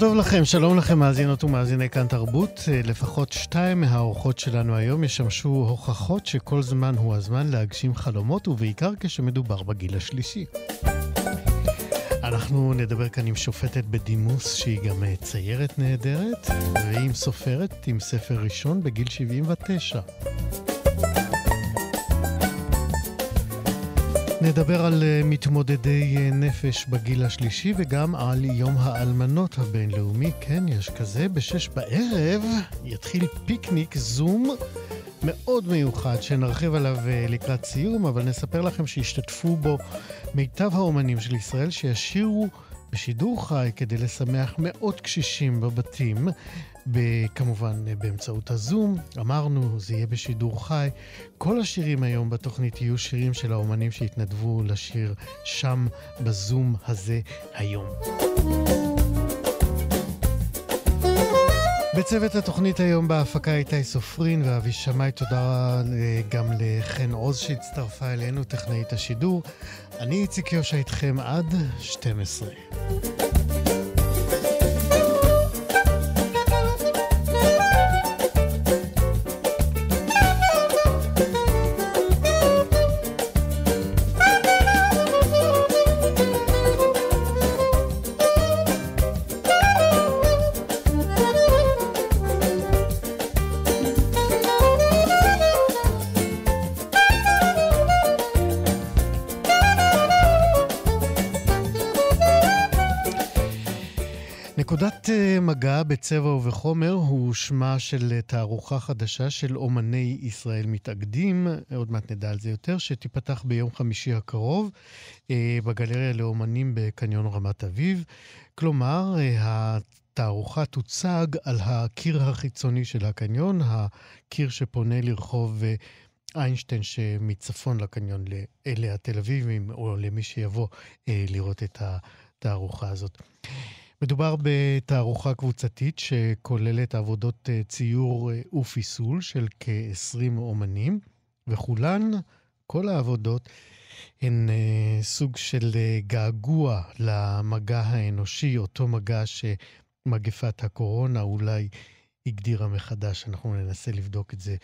טוב לכם, שלום לכם מאזינות ומאזיני כאן תרבות. אה, לפחות שתיים מהאורחות שלנו היום ישמשו הוכחות שכל זמן הוא הזמן להגשים חלומות, ובעיקר כשמדובר בגיל השלישי. אנחנו נדבר כאן עם שופטת בדימוס שהיא גם אה, ציירת נהדרת, ועם סופרת עם ספר ראשון בגיל 79. נדבר על אה, מתמודדי אה, נפש בגיל השלישי וגם על יום האלמנות הבינלאומי. כן, יש כזה. בשש בערב יתחיל פיקניק זום מאוד מיוחד, שנרחיב עליו אה, לקראת סיום, אבל נספר לכם שישתתפו בו מיטב האומנים של ישראל שישירו בשידור חי כדי לשמח מאות קשישים בבתים. כמובן באמצעות הזום. אמרנו, זה יהיה בשידור חי. כל השירים היום בתוכנית יהיו שירים של האומנים שהתנדבו לשיר שם בזום הזה היום. בצוות התוכנית היום בהפקה איתי סופרין ואבי שמאי, תודה גם לחן עוז שהצטרפה אלינו, טכנאית השידור. אני איציק יושע איתכם עד 12. בצבע ובחומר הוא שמה של תערוכה חדשה של אומני ישראל מתאגדים, עוד מעט נדע על זה יותר, שתיפתח ביום חמישי הקרוב אה, בגלריה לאומנים בקניון רמת אביב. כלומר, אה, התערוכה תוצג על הקיר החיצוני של הקניון, הקיר שפונה לרחוב אה, איינשטיין שמצפון לקניון לאלה התל אביבים, או למי שיבוא לראות את התערוכה הזאת. מדובר בתערוכה קבוצתית שכוללת עבודות אה, ציור אה, ופיסול של כ-20 אומנים, וכולן, כל העבודות, הן אה, סוג של געגוע למגע האנושי, אותו מגע שמגפת הקורונה אולי הגדירה מחדש. אנחנו ננסה לבדוק את זה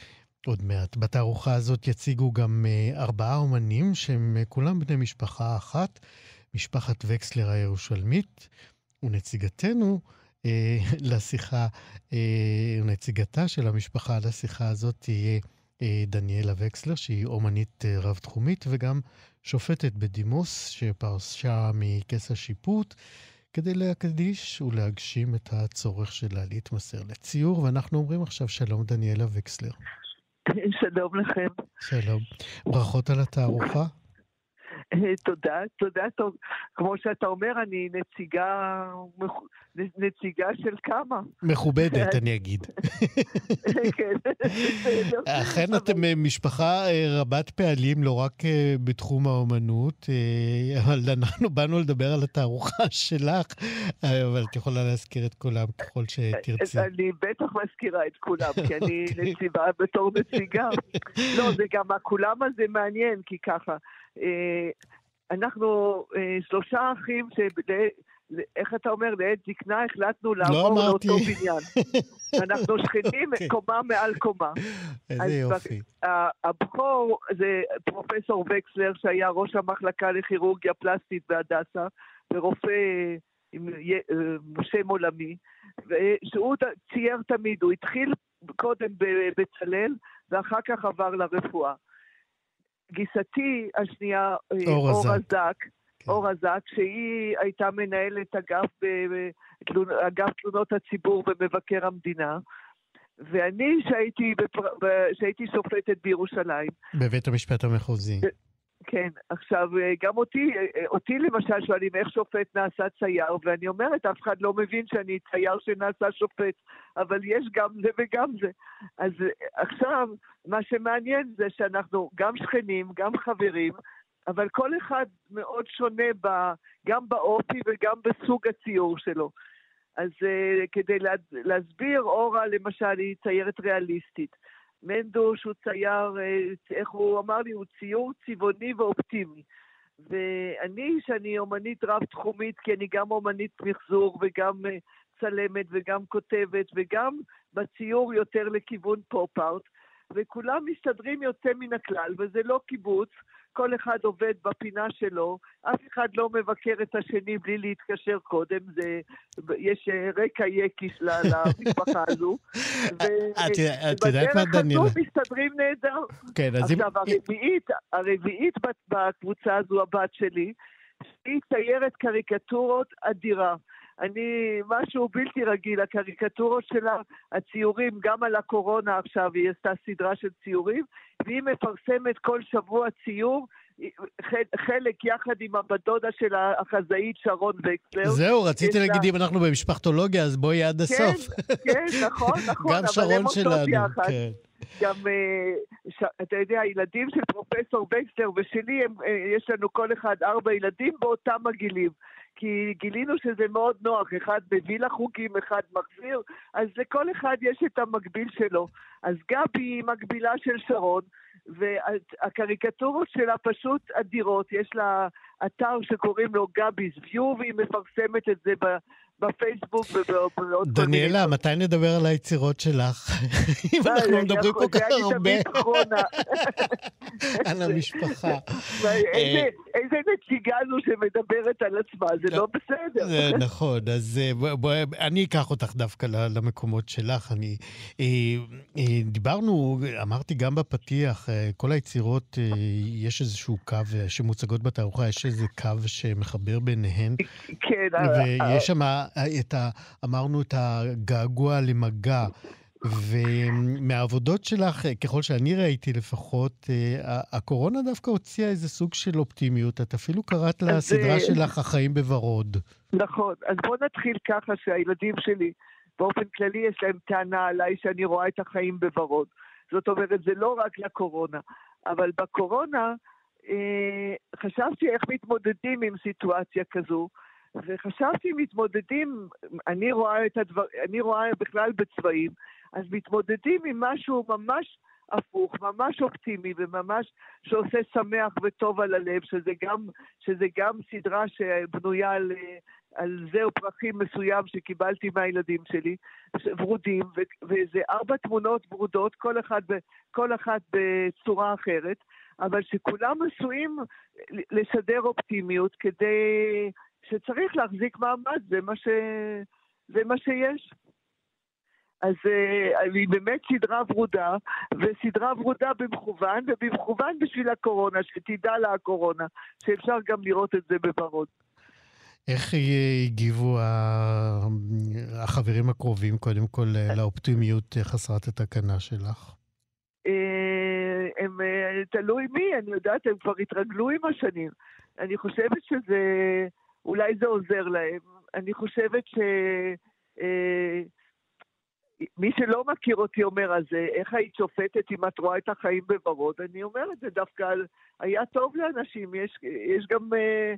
עוד מעט. בתערוכה הזאת יציגו גם ארבעה אומנים שהם כולם בני משפחה אחת, משפחת וקסלר הירושלמית. ונציגתנו אה, לשיחה, אה, נציגתה של המשפחה לשיחה הזאת תהיה אה, דניאלה וקסלר, שהיא אומנית אה, רב-תחומית וגם שופטת בדימוס שפרשה מכס השיפוט. כדי להקדיש ולהגשים את הצורך שלה להתמסר לציור, ואנחנו אומרים עכשיו שלום דניאלה וקסלר. שלום לכם. שלום. ברכות על התערוכה. תודה, תודה, טוב. כמו שאתה אומר, אני נציגה, נציגה של כמה. מכובדת, אני אגיד. כן, אכן אתם אה, משפחה אה, רבת פעלים, לא רק אה, בתחום האומנות, אבל אנחנו באנו לדבר על התערוכה שלך, אבל את יכולה להזכיר את כולם ככל שתרצי. אני בטח מזכירה את כולם, כי אני נציבה בתור נציגה. לא, זה גם הכולם הזה מעניין, כי ככה. אה, אנחנו אה, שלושה אחים ש... איך אתה אומר, לעת זקנה החלטנו לא לעבור לא לאותו בניין. אנחנו שכנים כן. קומה מעל קומה. איזה יופי. הבכור זה פרופסור וקסלר, שהיה ראש המחלקה לכירורגיה פלסטית בהדסה, ורופא עם אה, שם עולמי, שהוא צייר תמיד, הוא התחיל קודם בצלאל, ואחר כך עבר לרפואה. גיסתי השנייה, אה, אור הזק, כן. אורה זק, שהיא הייתה מנהלת אגף, אגף תלונות הציבור במבקר המדינה. ואני, שהייתי, בפר... שהייתי שופטת בירושלים. בבית המשפט המחוזי. כן, עכשיו, גם אותי, אותי למשל שואלים איך שופט נעשה צייר, ואני אומרת, אף אחד לא מבין שאני צייר שנעשה שופט, אבל יש גם זה וגם זה. אז עכשיו, מה שמעניין זה שאנחנו גם שכנים, גם חברים, אבל כל אחד מאוד שונה ב, גם באופי וגם בסוג הציור שלו. אז כדי לה, להסביר, אורה למשל היא ציירת ריאליסטית. מנדוש הוא צייר, uh, איך הוא אמר לי, הוא ציור צבעוני ואופטימי. ואני, שאני אומנית רב-תחומית, כי אני גם אומנית מחזור וגם uh, צלמת וגם כותבת וגם בציור יותר לכיוון פופ-ארט, וכולם מסתדרים יוצא מן הכלל, וזה לא קיבוץ, כל אחד עובד בפינה שלו, אף אחד לא מבקר את השני בלי להתקשר קודם, זה, יש אה, רקע יקיש למשפחה הזו. את יודעת מה, דניאלה? ובדרך הזו מסתדרים נהדר. כן, אז אם... עכשיו, הרביעית, הרביעית בקבוצה הזו, הבת שלי, היא ציירת קריקטורות אדירה. אני, משהו בלתי רגיל, הקריקטורות שלה, הציורים, גם על הקורונה עכשיו, היא עשתה סדרה של ציורים, והיא מפרסמת כל שבוע ציור, חלק יחד עם הבת דודה של החזאית שרון וקסלר. זהו, רציתי להגיד, אם אנחנו במשפחתולוגיה, אז בואי עד הסוף. כן, כן, נכון, נכון. גם שרון שלנו, כן. גם, אה, ש, אתה יודע, הילדים של פרופסור בקסלר ושלי, הם, אה, יש לנו כל אחד ארבע ילדים באותם הגילים. כי גילינו שזה מאוד נוח, אחד מביא לחוקים, אחד מחזיר, אז לכל אחד יש את המקביל שלו. אז גבי היא מקבילה של שרון, והקריקטורות שלה פשוט אדירות, יש לה אתר שקוראים לו גבי's view, והיא מפרסמת את זה בפייסבוק ובעוד דניאלה, מתי נדבר על היצירות שלך? אם אנחנו מדברים כל כך הרבה. על המשפחה. אה, איזה נציגה זו שמדברת על עצמה, זה לא בסדר. נכון, אז אה, אני אקח אותך דווקא למקומות שלך. אני, אה, דיברנו, אמרתי גם בפתיח, כל היצירות, יש איזשהו קו שמוצגות בתערוכה, יש איזה קו שמחבר ביניהן. כן. ויש שם... את ה, אמרנו את הגעגוע למגע. ומהעבודות שלך, ככל שאני ראיתי לפחות, אה, הקורונה דווקא הוציאה איזה סוג של אופטימיות. את אפילו קראת לסדרה אה, שלך החיים בוורוד. נכון. אז בואו נתחיל ככה שהילדים שלי, באופן כללי יש להם טענה עליי שאני רואה את החיים בוורוד. זאת אומרת, זה לא רק לקורונה. אבל בקורונה אה, חשבתי איך מתמודדים עם סיטואציה כזו. וחשבתי, מתמודדים, אני רואה, את הדבר, אני רואה בכלל בצבעים, אז מתמודדים עם משהו ממש הפוך, ממש אופטימי וממש שעושה שמח וטוב על הלב, שזה גם, שזה גם סדרה שבנויה על, על זר פרחים מסוים שקיבלתי מהילדים שלי, ורודים, וזה ארבע תמונות ורודות, כל, אחד, כל אחת בצורה אחרת, אבל שכולם עשויים לשדר אופטימיות כדי שצריך להחזיק מעמד, זה מה, ש... זה מה שיש. אז uh, היא באמת סדרה ורודה, וסדרה ורודה במכוון, ובמכוון בשביל הקורונה, שתדע לה הקורונה, שאפשר גם לראות את זה בוורוד. איך הגיבו החברים הקרובים, קודם כל, לאופטימיות חסרת התקנה שלך? אה, הם, אה, תלוי מי, אני יודעת, הם כבר התרגלו עם השנים. אני חושבת שזה... אולי זה עוזר להם. אני חושבת ש... אה, מי שלא מכיר אותי אומר, אז אה, איך היית שופטת אם את רואה את החיים בוורוד? אני אומרת, זה דווקא היה טוב לאנשים, יש, יש גם... אה,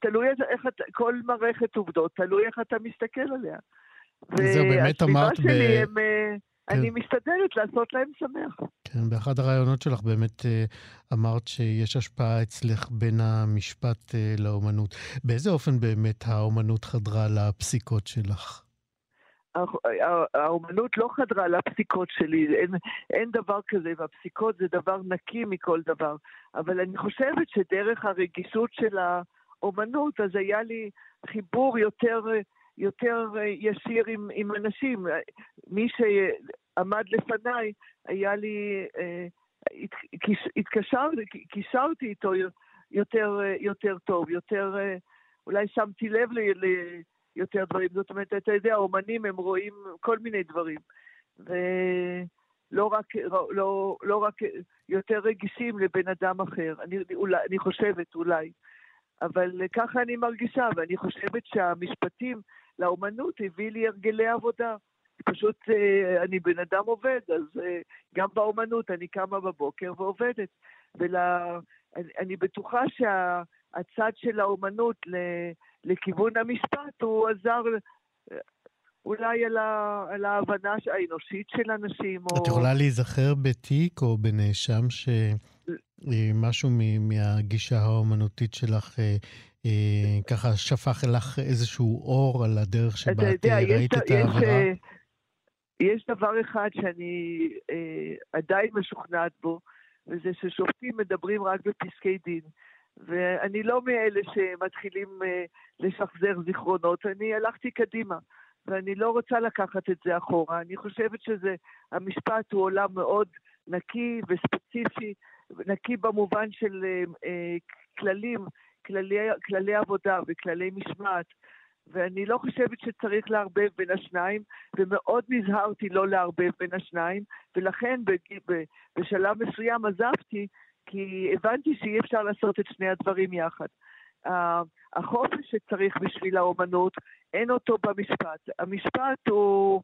תלוי איך אתה, כל מערכת עובדות, תלוי איך אתה מסתכל עליה. זהו, באמת אמרת ב... הם, כן. אני משתדלת לעשות להם שמח. כן, באחד הראיונות שלך באמת אה, אמרת שיש השפעה אצלך בין המשפט אה, לאומנות. באיזה אופן באמת האומנות חדרה לפסיקות שלך? האומנות לא חדרה לפסיקות שלי, אין, אין דבר כזה, והפסיקות זה דבר נקי מכל דבר. אבל אני חושבת שדרך הרגישות של האומנות, אז היה לי חיבור יותר יותר אה, ישיר עם, עם אנשים. מי שעמד לפניי, היה לי, אה, התקשרתי, קישרתי איתו יותר, יותר טוב, יותר, אולי שמתי לב ליותר דברים. זאת אומרת, אתה יודע, האומנים הם רואים כל מיני דברים. ולא רק, לא, לא רק יותר רגישים לבן אדם אחר. אני, אולי, אני חושבת, אולי. אבל ככה אני מרגישה, ואני חושבת שהמשפטים לאומנות הביא לי הרגלי עבודה. פשוט אה, אני בן אדם עובד, אז אה, גם באומנות אני קמה בבוקר ועובדת. ואני בטוחה שהצד של האומנות לכיוון המשפט, הוא עזר אה, אולי על, ה, על ההבנה האנושית של אנשים. את או... יכולה להיזכר בתיק או בנאשם שמשהו מהגישה האומנותית שלך ככה שפך לך איזשהו אור על הדרך שבה את יודע, ראית יש, את העבירה? יש, יש דבר אחד שאני אה, עדיין משוכנעת בו, וזה ששופטים מדברים רק בפסקי דין. ואני לא מאלה שמתחילים אה, לשחזר זיכרונות, אני הלכתי קדימה. ואני לא רוצה לקחת את זה אחורה. אני חושבת שזה, המשפט הוא עולם מאוד נקי וספציפי, נקי במובן של אה, אה, כללים, כללי, כללי עבודה וכללי משמעת. ואני לא חושבת שצריך לערבב בין השניים, ומאוד נזהרתי לא לערבב בין השניים, ולכן בשלב מסוים עזבתי, כי הבנתי שאי אפשר לעשות את שני הדברים יחד. החופש שצריך בשביל האומנות, אין אותו במשפט. המשפט הוא,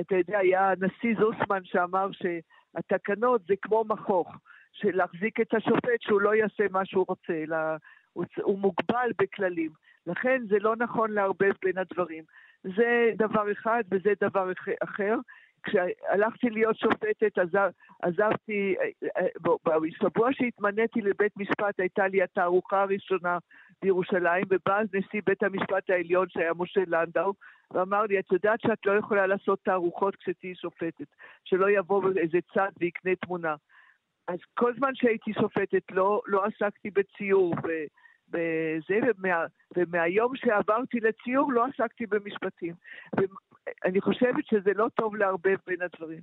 אתה יודע, היה הנשיא זוסמן שאמר שהתקנות זה כמו מכוך, של להחזיק את השופט שהוא לא יעשה מה שהוא רוצה, אלא הוא, הוא מוגבל בכללים. לכן זה לא נכון לערבב בין הדברים. זה דבר אחד וזה דבר אחר. כשהלכתי להיות שופטת, עזב, עזבתי, בשבוע שהתמניתי לבית משפט הייתה לי התערוכה הראשונה בירושלים, ובא אז נשיא בית המשפט העליון שהיה משה לנדאו, ואמר לי, את יודעת שאת לא יכולה לעשות תערוכות כשתהיי שופטת, שלא יבוא איזה צד ויקנה תמונה. אז כל זמן שהייתי שופטת לא, לא עסקתי בציור. בזה, ומה, ומהיום שעברתי לציור לא עסקתי במשפטים. ואני חושבת שזה לא טוב לערבב בין הדברים.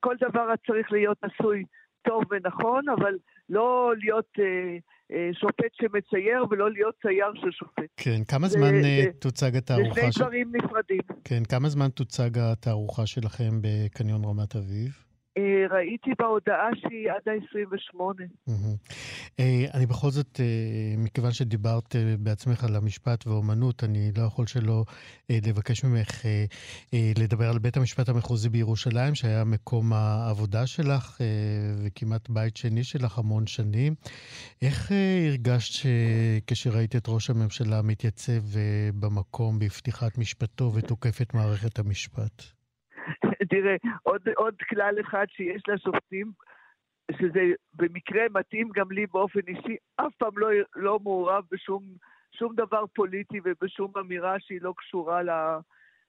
כל דבר צריך להיות עשוי טוב ונכון, אבל לא להיות אה, אה, שופט שמצייר ולא להיות צייר של שופט. כן, כמה זמן זה, אה, תוצג התערוכה? זה שני דברים נפרדים. כן, כמה זמן תוצג התערוכה שלכם בקניון רמת אביב? אה, ראיתי בהודעה שהיא עד ה-28. אה, אני בכל זאת, אה, מכיוון שדיברת בעצמך על המשפט ואומנות, אני לא יכול שלא לבקש ממך לדבר על בית המשפט המחוזי בירושלים, שהיה מקום העבודה שלך וכמעט בית שני שלך המון שנים. איך הרגשת כשראית את ראש הממשלה מתייצב במקום בפתיחת משפטו ותוקף את מערכת המשפט? תראה, עוד, עוד כלל אחד שיש לשופטים, שזה במקרה מתאים גם לי באופן אישי, אף פעם לא, לא מעורב בשום שום דבר פוליטי ובשום אמירה שהיא לא קשורה ל,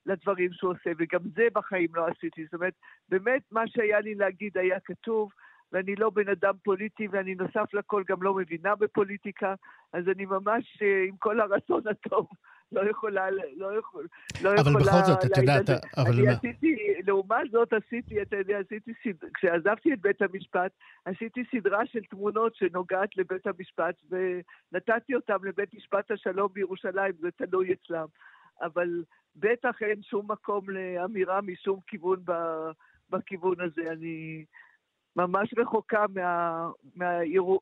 לדברים שהוא עושה, וגם זה בחיים לא עשיתי. זאת אומרת, באמת מה שהיה לי להגיד היה כתוב, ואני לא בן אדם פוליטי, ואני נוסף לכל גם לא מבינה בפוליטיקה, אז אני ממש, אה, עם כל הרצון הטוב, לא יכולה, לא יכול, לא אבל יכולה... אבל בכל זאת, את יודעת, אבל... אני עשיתי, לעומת זאת עשיתי, אתה יודע, עשיתי סדרה, כשעזבתי את בית המשפט, עשיתי סדרה של תמונות שנוגעת לבית המשפט, ונתתי אותם לבית משפט השלום בירושלים, זה תלוי אצלם. אבל בטח אין שום מקום לאמירה משום כיוון ב, בכיוון הזה. אני... ממש רחוקה מה, מה,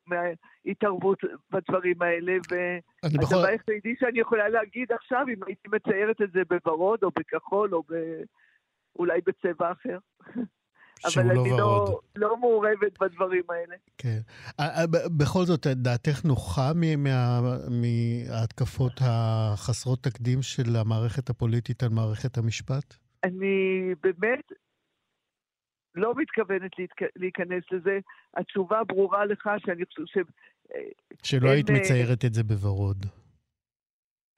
מההתערבות בדברים האלה, והדבר בכל... היחידי שאני יכולה להגיד עכשיו, אם הייתי מציירת את זה בוורוד או בכחול או ב... אולי בצבע אחר. אבל לא אני לא, לא מעורבת בדברים האלה. כן. בכל זאת, דעתך נוחה מההתקפות החסרות תקדים של המערכת הפוליטית על מערכת המשפט? אני באמת לא מתכוונת להיכנס לזה. התשובה ברורה לך שאני חושב ש... שלא היית אה, מציירת את זה בוורוד.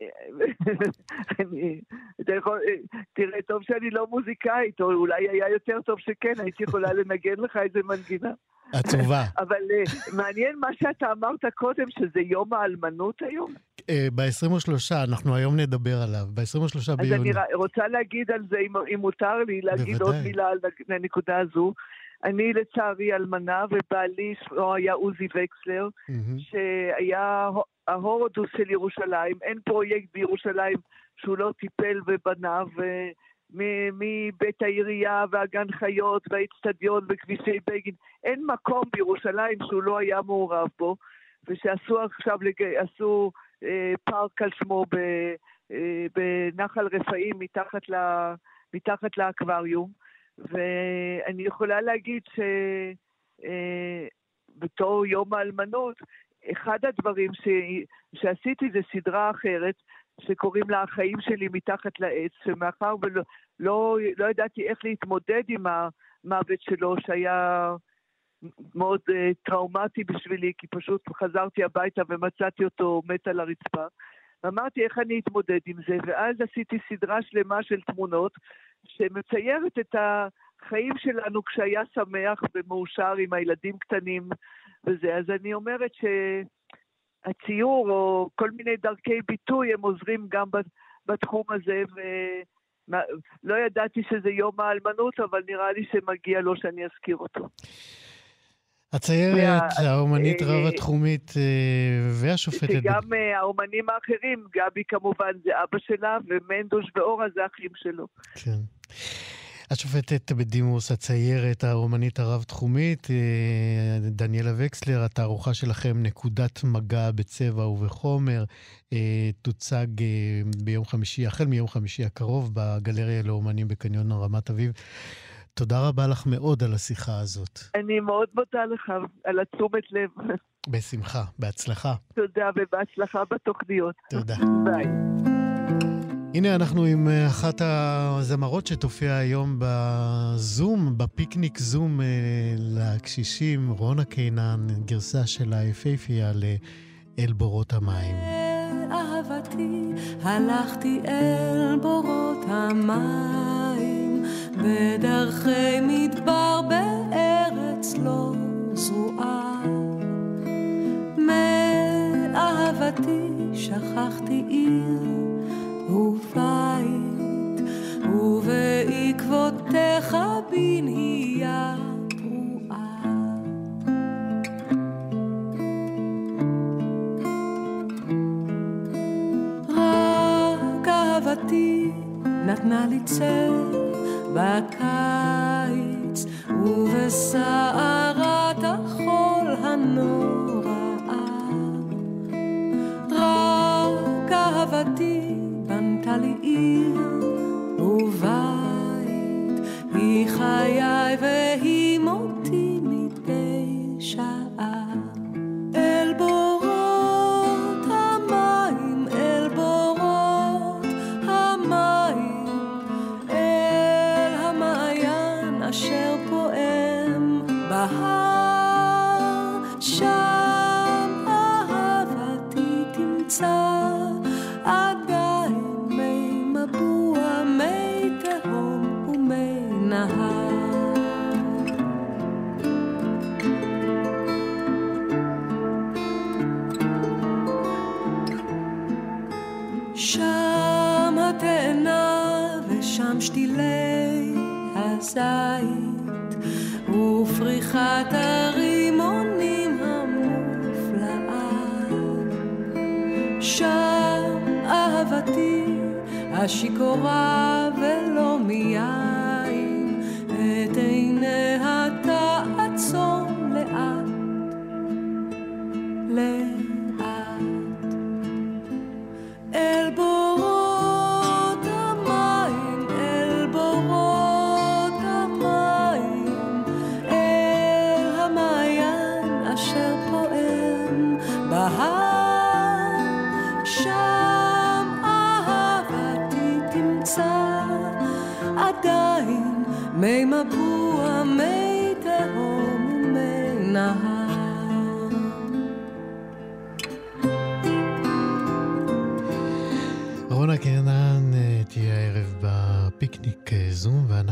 אני, אתה יכול, אה, תראה, טוב שאני לא מוזיקאית, או אולי היה יותר טוב שכן, הייתי יכולה לנגן לך איזה מנגינה. עצובה. אבל uh, מעניין מה שאתה אמרת קודם, שזה יום האלמנות היום. Uh, ב-23, אנחנו היום נדבר עליו, ב-23 ביוני. אז אני רוצה להגיד על זה, אם, מותר לי, להגיד. עוד מילה על הנקודה הזו. אני לצערי אלמנה, ובעלי שמו היה עוזי וקסלר. שהיה ההורדוס של ירושלים. אין פרויקט בירושלים שהוא לא טיפל ובנה, מבית העירייה והגן חיות והאיצטדיון וכבישי בגין, אין מקום בירושלים שהוא לא היה מעורב בו, ושעשו עכשיו, לג... עשו אה, פארק על שמו ב... אה, בנחל רפאים מתחת, ל... מתחת לאקווריום, ואני יכולה להגיד ש... אה, יום האלמנות, אחד הדברים ש... שעשיתי זה סדרה אחרת, שקוראים לה החיים שלי מתחת לעץ, שמאחר ולא לא, לא ידעתי איך להתמודד עם המוות שלו, שהיה מאוד uh, טראומטי בשבילי, כי פשוט חזרתי הביתה ומצאתי אותו מת על הרצפה. אמרתי איך אני אתמודד עם זה, ואז עשיתי סדרה שלמה של תמונות שמציירת את החיים שלנו כשהיה שמח ומאושר עם הילדים קטנים וזה. אז אני אומרת שהציור או כל מיני דרכי ביטוי הם עוזרים גם בתחום הזה, ולא ידעתי שזה יום האלמנות, אבל נראה לי שמגיע לו שאני אזכיר אותו. הציירת, האומנית רב-התחומית והשופטת... שגם האומנים האחרים, גבי כמובן זה אבא שלה, ומנדוש ואורה זה אחים שלו. כן. השופטת בדימוס, הציירת, האומנית הרב-תחומית, דניאלה וקסלר, התערוכה שלכם, נקודת מגע בצבע ובחומר, תוצג ביום חמישי, החל מיום חמישי הקרוב, בגלריה לאומנים בקניון רמת אביב. תודה רבה לך מאוד על השיחה הזאת. אני מאוד מודה לך על התשומת לב. בשמחה, בהצלחה. תודה, ובהצלחה בתוכניות. תודה. ביי. הנה אנחנו עם אחת הזמרות שתופיע היום בזום, בפיקניק זום לקשישים, רונה קינן, גרסה של היפהפייה ל"אל בורות המים". אהבתי, הלכתי אל בורות המים, בדרכי מדבר בארץ לא זרועה. מאהבתי שכחתי עיר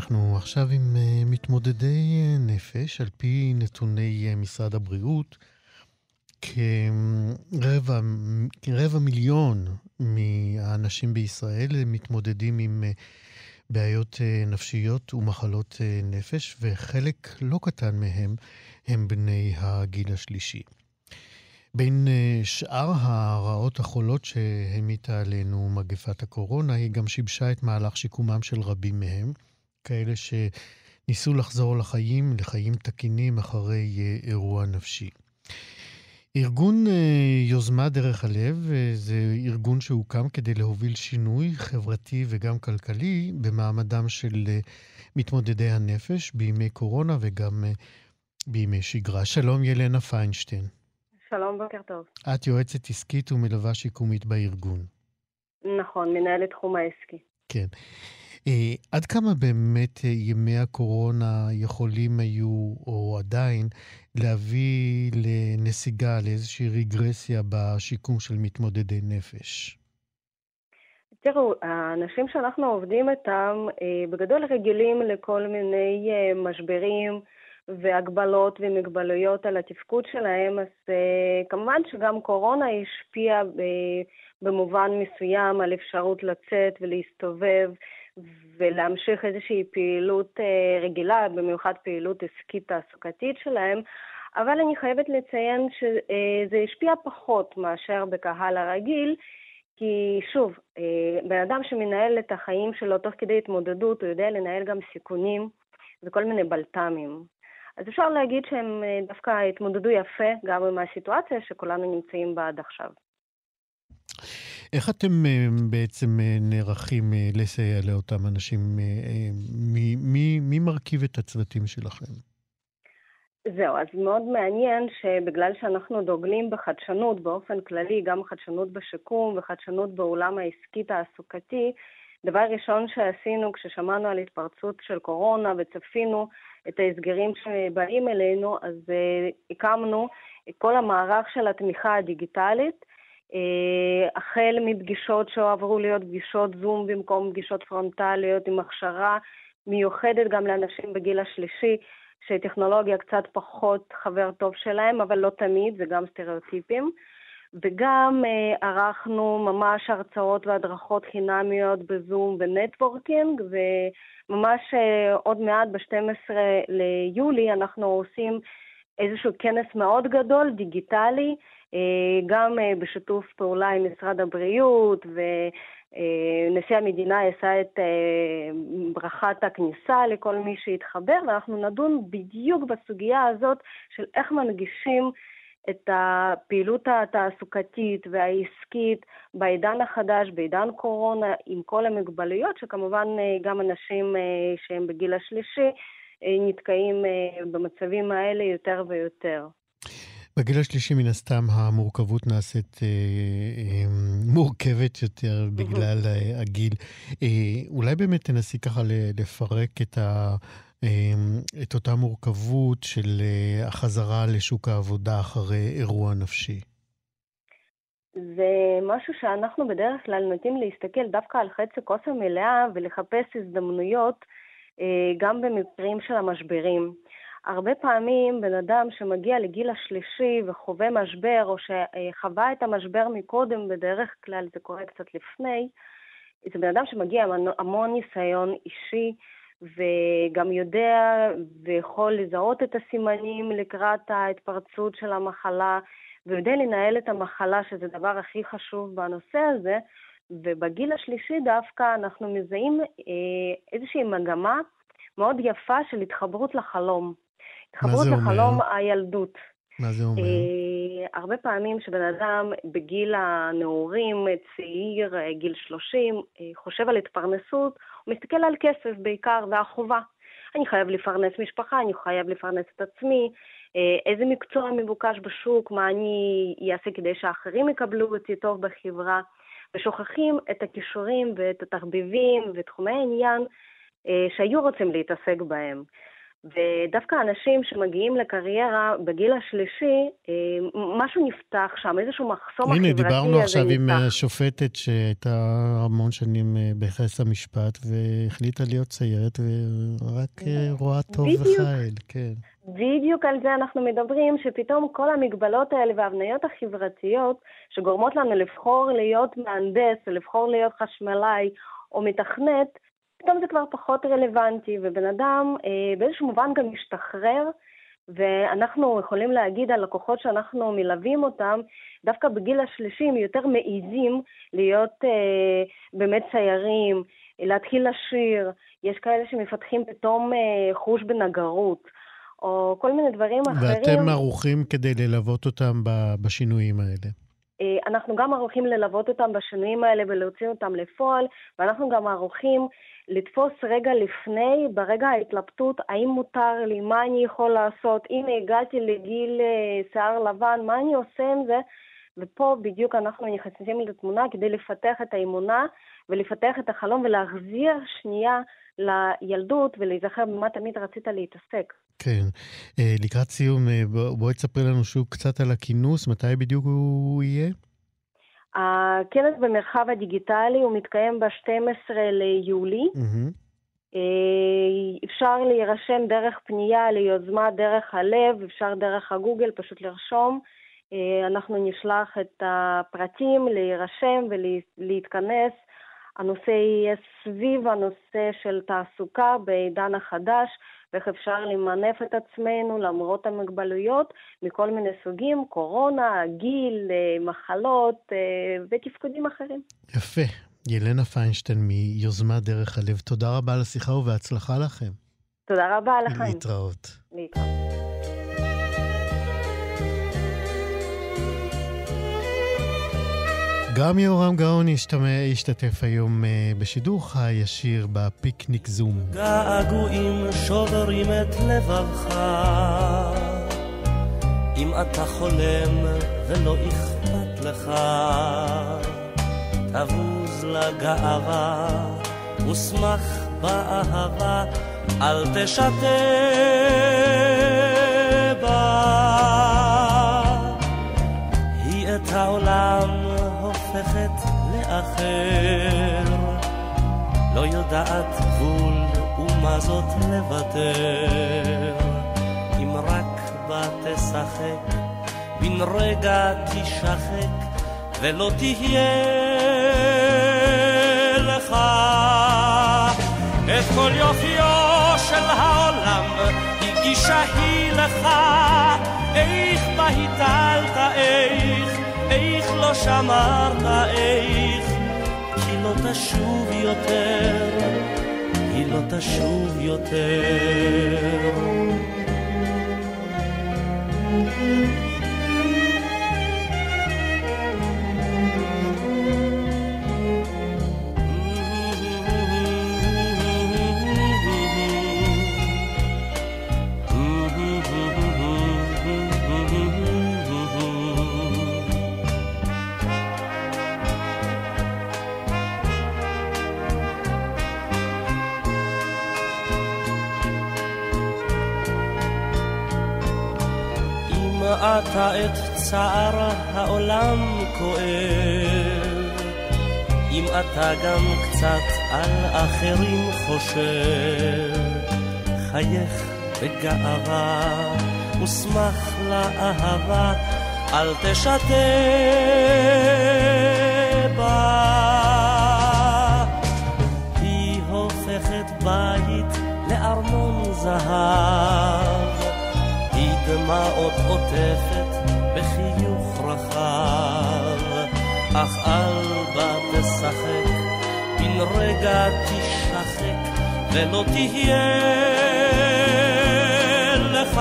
זום, ואנחנו עכשיו עם אה, מתמודדי אה, נפש, על פי נתוני אה, משרד הבריאות, כרבע מיליון מהאנשים בישראל מתמודדים עם בעיות נפשיות ומחלות נפש, וחלק לא קטן מהם הם בני הגיל השלישי. בין שאר הרעות החולות שהמיטה עלינו מגפת הקורונה, היא גם שיבשה את מהלך שיקומם של רבים מהם, כאלה ש... ניסו לחזור לחיים, לחיים תקינים אחרי אה, אירוע נפשי. ארגון אה, יוזמה דרך הלב אה, זה ארגון שהוקם כדי להוביל שינוי חברתי וגם כלכלי במעמדם של מתמודדי הנפש בימי קורונה וגם בימי שגרה. שלום ילנה פיינשטיין. שלום, בוקר טוב. את יועצת עסקית ומלווה שיקומית בארגון. נכון, מנהלת תחום העסקי. כן. אה, עד כמה באמת אה, ימי הקורונה יכולים היו, או עדיין, להביא לנסיגה, לאיזושהי רגרסיה בשיקום של מתמודדי נפש? תראו, האנשים שאנחנו עובדים איתם אה, בגדול רגילים לכל מיני משברים והגבלות ומגבלויות על התפקוד שלהם, אז כמובן שגם קורונה השפיעה במובן מסוים על אפשרות לצאת ולהסתובב. ולהמשיך איזושהי פעילות אה, רגילה, במיוחד פעילות עסקית תעסוקתית שלהם, אבל אני חייבת לציין שזה השפיע פחות מאשר בקהל הרגיל, כי שוב, אה, בן אדם שמנהל את החיים שלו תוך כדי התמודדות, הוא יודע לנהל גם סיכונים וכל מיני בלת"מים. אז אפשר להגיד שהם אה, דווקא התמודדו יפה גם עם הסיטואציה שכולנו נמצאים בה עד עכשיו. איך אתם אה, בעצם אה, נערכים אה, לסייע לאותם אנשים? מי, מי, מי מרכיב את הצוותים שלכם? זהו, אז מאוד מעניין שבגלל שאנחנו דוגלים בחדשנות באופן כללי, גם חדשנות בשיקום וחדשנות בעולם העסקי-תעסוקתי, דבר ראשון שעשינו כששמענו על התפרצות של קורונה וצפינו את ההסגרים שבאים אלינו, אז הקמנו את כל המערך של התמיכה הדיגיטלית, החל מפגישות שהועברו להיות פגישות זום במקום פגישות פרונטליות עם הכשרה מיוחדת גם לאנשים בגיל השלישי, שטכנולוגיה קצת פחות חבר טוב שלהם, אבל לא תמיד, זה גם סטריאוטיפים. וגם אה, ערכנו ממש הרצאות והדרכות חינמיות בזום ו networking, וממש אה, עוד מעט, ב-12 ליולי, אנחנו עושים איזשהו כנס מאוד גדול, דיגיטלי, אה, גם אה, בשיתוף פעולה עם משרד הבריאות, ונשיא המדינה עשה את אה, ברכת הכניסה לכל מי שהתחבר, ואנחנו נדון בדיוק בסוגיה הזאת של איך מנגישים את הפעילות התעסוקתית והעסקית בעידן החדש, בעידן קורונה, עם כל המגבלויות, שכמובן גם אנשים שהם בגיל השלישי נתקעים במצבים האלה יותר ויותר. בגיל השלישי מן הסתם המורכבות נעשית אה, אה, מורכבת יותר בגלל אה, הגיל. אה, אולי באמת תנסי ככה לפרק את, ה, אה, את אותה מורכבות של אה, החזרה לשוק העבודה אחרי אירוע נפשי. זה משהו שאנחנו בדרך כלל נוטים להסתכל דווקא על חצי כוס המלאה ולחפש הזדמנויות אה, גם במקרים של המשברים. הרבה פעמים בן אדם שמגיע לגיל השלישי וחווה משבר, או שחווה את המשבר מקודם, בדרך כלל זה קורה קצת לפני, זה בן אדם שמגיע עם המון ניסיון אישי, וגם יודע ויכול לזהות את הסימנים לקראת ההתפרצות של המחלה, ויודע לנהל את המחלה, שזה הדבר הכי חשוב בנושא הזה, ובגיל השלישי דווקא אנחנו מזהים אה, איזושהי מגמה מאוד יפה של התחברות לחלום. התחברות לחלום הילדות. מה זה אומר? אה, הרבה פעמים שבן אדם בגיל הנעורים, צעיר, אה, גיל 30, אה, חושב על התפרנסות, הוא מסתכל על כסף בעיקר והחובה. אני חייב לפרנס משפחה, אני חייב לפרנס את עצמי, אה, איזה מקצוע מבוקש בשוק, מה אני אעשה כדי שאחרים יקבלו אותי טוב בחברה, ושוכחים את הכישורים ואת התחביבים ותחומי העניין אה, שהיו רוצים להתעסק בהם. ודווקא אנשים שמגיעים לקריירה בגיל השלישי, אה, משהו נפתח שם, איזשהו מחסום החברתי הזה נפתח. הנה, דיברנו עכשיו עם אה, שופטת שהייתה המון שנים בכס המשפט, והחליטה להיות ציירת ורק רואה טוב וחייל, כן. בדיוק על זה אנחנו מדברים, שפתאום כל המגבלות האלה וההבניות החברתיות שגורמות לנו לבחור להיות מהנדס, ולבחור להיות חשמלאי או מתכנת, פתאום זה כבר פחות רלוונטי, ובן אדם אה, באיזשהו מובן גם משתחרר, ואנחנו יכולים להגיד על לקוחות שאנחנו מלווים אותם, דווקא בגיל השלישי הם יותר מעיזים להיות אה, באמת ציירים, להתחיל לשיר, יש כאלה שמפתחים פתאום אה, חוש בנגרות. או כל מיני דברים אחרים. ואתם ערוכים כדי ללוות אותם בשינויים האלה. אה, אנחנו גם ערוכים ללוות אותם בשינויים האלה ולהוציא אותם לפועל, ואנחנו גם ערוכים לתפוס רגע לפני, ברגע ההתלבטות, האם מותר לי, מה אני יכול לעשות, הנה הגעתי לגיל אה, שיער לבן, מה אני עושה עם זה? ופה בדיוק אנחנו נכנסים לתמונה כדי לפתח את האמונה ולפתח את החלום ולהחזיר שנייה לילדות ולהיזכר במה תמיד רצית להתעסק. כן. אה, לקראת סיום, אה, בואי תספרי לנו שוב קצת על הכינוס, מתי בדיוק הוא יהיה? הכנס במרחב הדיגיטלי הוא מתקיים ב-12 ליולי. Mm-hmm. אפשר להירשם דרך פנייה ליוזמה דרך הלב, אפשר דרך הגוגל פשוט לרשום. אנחנו נשלח את הפרטים, להירשם ולהתכנס. הנושא יהיה סביב הנושא של תעסוקה בעידן החדש, ואיך אפשר למנף את עצמנו למרות המגבלויות מכל מיני סוגים, קורונה, גיל, אה, מחלות אה, ותפקודים אחרים. יפה. ילנה פיינשטיין מיוזמה דרך הלב, תודה רבה על השיחה ובהצלחה לכם. תודה רבה לכם. להתראות. להתראות. גם יהורם גאון השתתף היום אה, בשידור הישיר בפיקניק זום. געגועים שוברים את לבבך, אם אתה חולם ולא אכפת לך, תבוז לגאווה ושמח באהבה, אל תשתה לא יודעת גבול ומה זאת לוותר, אם רק בה תשחק, בן רגע תשחק, ולא תהיה לך את כל יופיו של העולם, הגישה היא לך, איך בה הטלת איך איך לא שמרת איך, לא תשוב יותר, היא לא תשוב יותר. אתה את צער העולם כואב, אם אתה גם קצת על אחרים חושב, חייך בגאווה ושמח לאהבה, אל תשתה בה. היא הופכת בית לארמון זהב. דמעות עוטפת בחיוך רחב, אך אל בה תשחק, בן רגע תשחק, ולא תהיה לך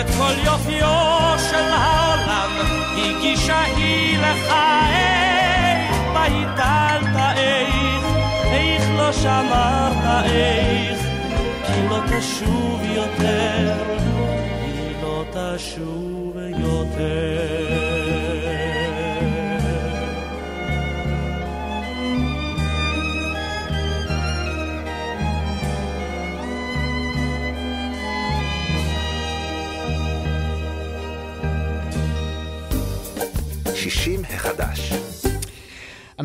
את כל יופיו של העולם, הגישה היא לך, איך בה הטלת איך, איך לא שמרת איך. היא לא תשוב יותר, היא לא תשוב יותר. שישים החדש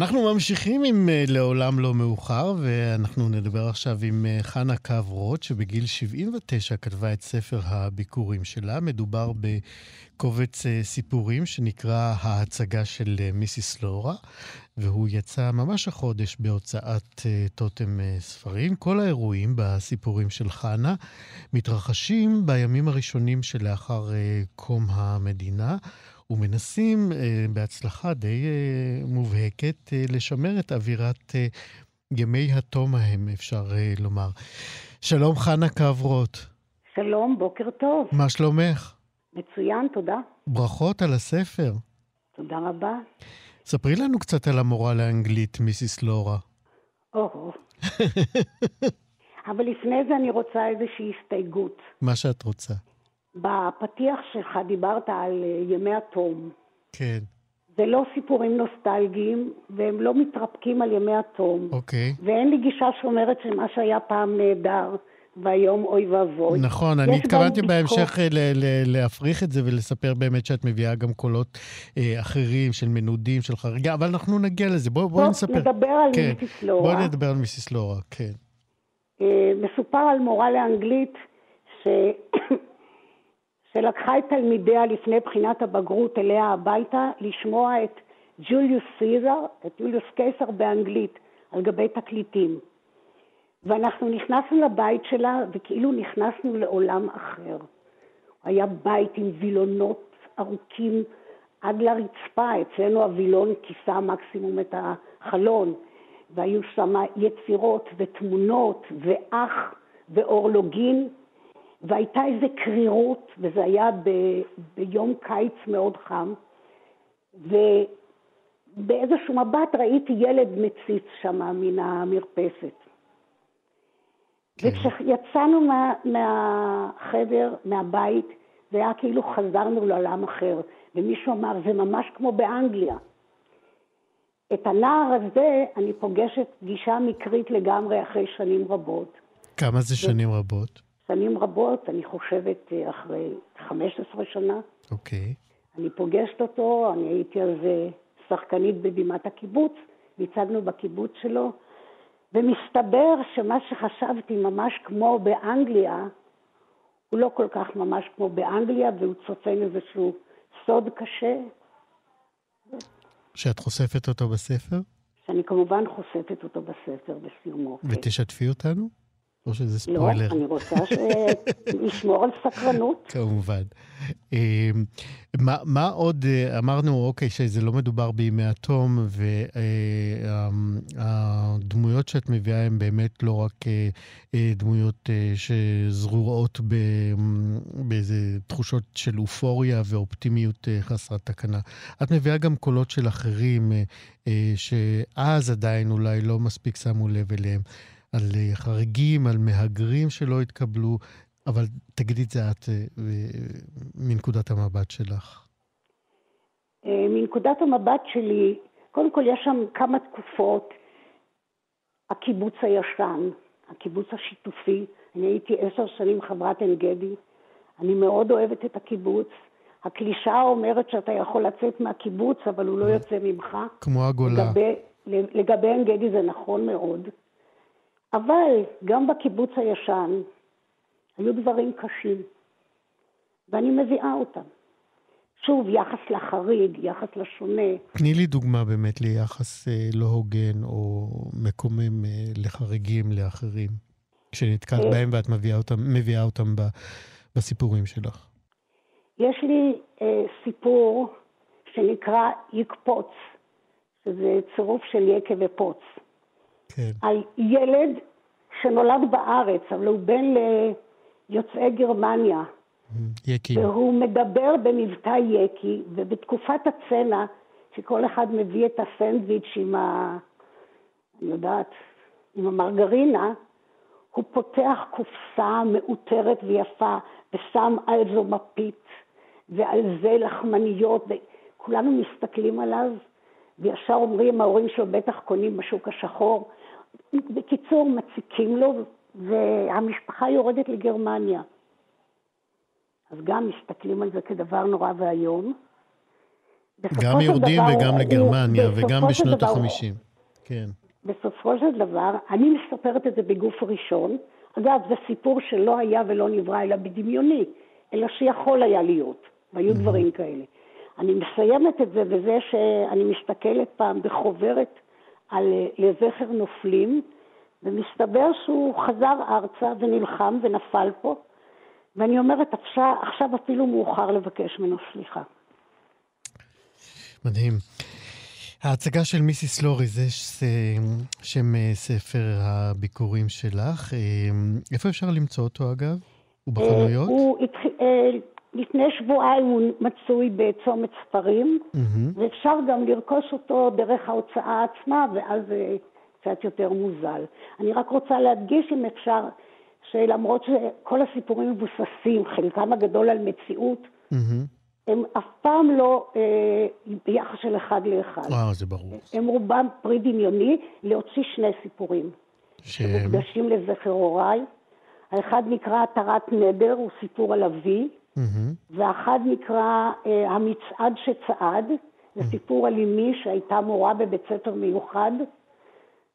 אנחנו ממשיכים עם אה, לעולם לא מאוחר, ואנחנו נדבר עכשיו עם אה, חנה קו שבגיל 79 כתבה את ספר הביקורים שלה. מדובר בקובץ אה, סיפורים שנקרא ההצגה של מיסיס לורה, והוא יצא ממש החודש בהוצאת טוטם ספרים. כל האירועים בסיפורים של חנה מתרחשים בימים הראשונים שלאחר קום המדינה. ומנסים אה, בהצלחה די אה, מובהקת אה, לשמר את אווירת ימי התום ההם, אפשר לומר. שלום חנה קברות. שלום, בוקר טוב. מה שלומך? מצוין, תודה. ברכות על הספר. תודה רבה. ספרי לנו קצת על המורה לאנגלית, מיסיס לורה. או, אבל לפני זה אני רוצה איזושהי הסתייגות. מה שאת רוצה. בפתיח שלך דיברת על אה, ימי התום. כן. זה לא סיפורים נוסטלגיים, והם לא מתרפקים על ימי התום. אוקיי. ואין לי גישה שאומרת שמה שהיה פעם נהדר, והיום אוי ואבוי. נכון, אני התכוונתי בהמשך אה, ל- ל- להפריך את זה ולספר באמת שאת מביאה גם קולות אה, אחרים של מנודים, של חריגה, אבל אנחנו נגיע לזה. בואי בוא נספר. נדבר על כן. מיסיס לורה. בואי נדבר על מיסיס לורה, כן. אה, מסופר על מורה לאנגלית ש... שלקחה את תלמידיה לפני בחינת הבגרות אליה הביתה לשמוע את ג'וליוס סיזר, את יוליוס קיסר באנגלית, על גבי תקליטים. ואנחנו נכנסנו לבית שלה וכאילו נכנסנו לעולם אחר. היה בית עם וילונות ארוכים עד לרצפה, אצלנו הווילון כיסה מקסימום את החלון, והיו שם יצירות ותמונות ואח ואורלוגין, והייתה איזו קרירות, וזה היה ב, ביום קיץ מאוד חם, ובאיזשהו מבט ראיתי ילד מציץ שם מן המרפסת. כן. וכשיצאנו מה, מהחדר, מהבית, זה היה כאילו חזרנו לעולם אחר. ומישהו אמר, זה ממש כמו באנגליה. את הנער הזה אני פוגשת פגישה מקרית לגמרי אחרי שנים רבות. כמה זה שנים רבות? שנים רבות, אני חושבת אה, אחרי 15 שנה, אוקיי. אני פוגשת אותו, אני הייתי אז שחקנית בבימת הקיבוץ, והצגנו בקיבוץ שלו, ומסתבר שמה שחשבתי ממש כמו באנגליה, הוא לא כל כך ממש כמו באנגליה, והוא צופן איזשהו סוד קשה, שאת חושפת אותו בספר? שאני כמובן חושפת אותו בספר בסיומו. ותשתפי אותנו? או שזה לא, ספוילר? אני רוצה ש- לשמור על סקרנות. כמובן. אה, מה, מה עוד, אה, אמרנו, אוקיי, שזה לא מדובר בימי התום, והדמויות שאת מביאה הן באמת לא רק אה, אה, דמויות אה, שזרועות ב- באיזה תחושות של אופוריה ואופטימיות אה, חסרת תקנה. את מביאה גם קולות של אחרים, אה, אה, שאז עדיין אולי לא מספיק שמו לב אליהם. על אה, חריגים, על מהגרים שלא התקבלו, אבל תגידי את זה את אה, מנקודת המבט שלך. אה, מנקודת המבט שלי, קודם כל יש שם כמה תקופות. הקיבוץ הישן, הקיבוץ השיתופי, אני הייתי עשר שנים חברת עין גדי, אני מאוד אוהבת את הקיבוץ. הקלישאה אומרת שאתה יכול לצאת מהקיבוץ, אבל הוא לא יוצא ממך. כמו הגולה. לגבי, לגבי עין גדי זה נכון מאוד. אבל גם בקיבוץ הישן היו דברים קשים, ואני מביאה אותם. שוב, יחס לחריג, יחס לשונה. תני לי דוגמה באמת ליחס אה, לא הוגן או מקומם אה, לחריגים לאחרים, שנתקלת אה. בהם ואת מביאה אותם, מביאה אותם ב, בסיפורים שלך. יש לי אה, סיפור שנקרא יקפוץ, שזה צירוף של יקה ופוץ, כן. על ילד שנולד בארץ, אבל הוא בן ליוצאי גרמניה, יקים. והוא מדבר במבטא יקי, ובתקופת הצנע, שכל אחד מביא את הסנדוויץ' עם ה... אני יודעת, עם המרגרינה, הוא פותח קופסה מאותרת ויפה, ושם על זו מפית, ועל זה לחמניות, וכולנו מסתכלים עליו, וישר אומרים, ההורים שלו בטח קונים בשוק השחור. בקיצור, מציקים לו, והמשפחה יורדת לגרמניה. אז גם מסתכלים על זה כדבר נורא ואיום. גם יהודים דבר, וגם לגרמניה, וגם בשנות דבר, החמישים. כן. בסופו של דבר, אני מספרת את זה בגוף ראשון. אגב, זה סיפור שלא היה ולא נברא אלא בדמיוני, אלא שיכול היה להיות, והיו דברים כאלה. אני מסיימת את זה בזה שאני מסתכלת פעם בחוברת על, אה, לזכר נופלים, ומסתבר שהוא חזר ארצה ונלחם ונפל פה, ואני אומרת, עכשיו, עכשיו אפילו מאוחר לבקש ממנו סליחה. מדהים. ההצגה של מיסיס לורי, זה ש- שם אה, ספר הביקורים שלך. אה, איפה אפשר למצוא אותו, אגב? הוא בחנויות? אה, הוא התחיל, אה, לפני שבועיים הוא מצוי בצומת ספרים, מהמם. ואפשר גם לרכוש אותו דרך ההוצאה עצמה, ואז זה קצת יותר מוזל. אני רק רוצה להדגיש, אם אפשר, שלמרות שכל הסיפורים מבוססים, חלקם הגדול על מציאות, מהמם. הם אף פעם לא אה, ביחס של אחד לאחד. אה, זה ברור. הם רובם פרי דמיוני להוציא שני סיפורים. שהם... מוקדשים לזכר הוריי. האחד נקרא התרת נדר, הוא סיפור על אבי, מהמם. ואחד נקרא אה, המצעד שצעד, זה סיפור על אמי שהייתה מורה בבית ספר מיוחד,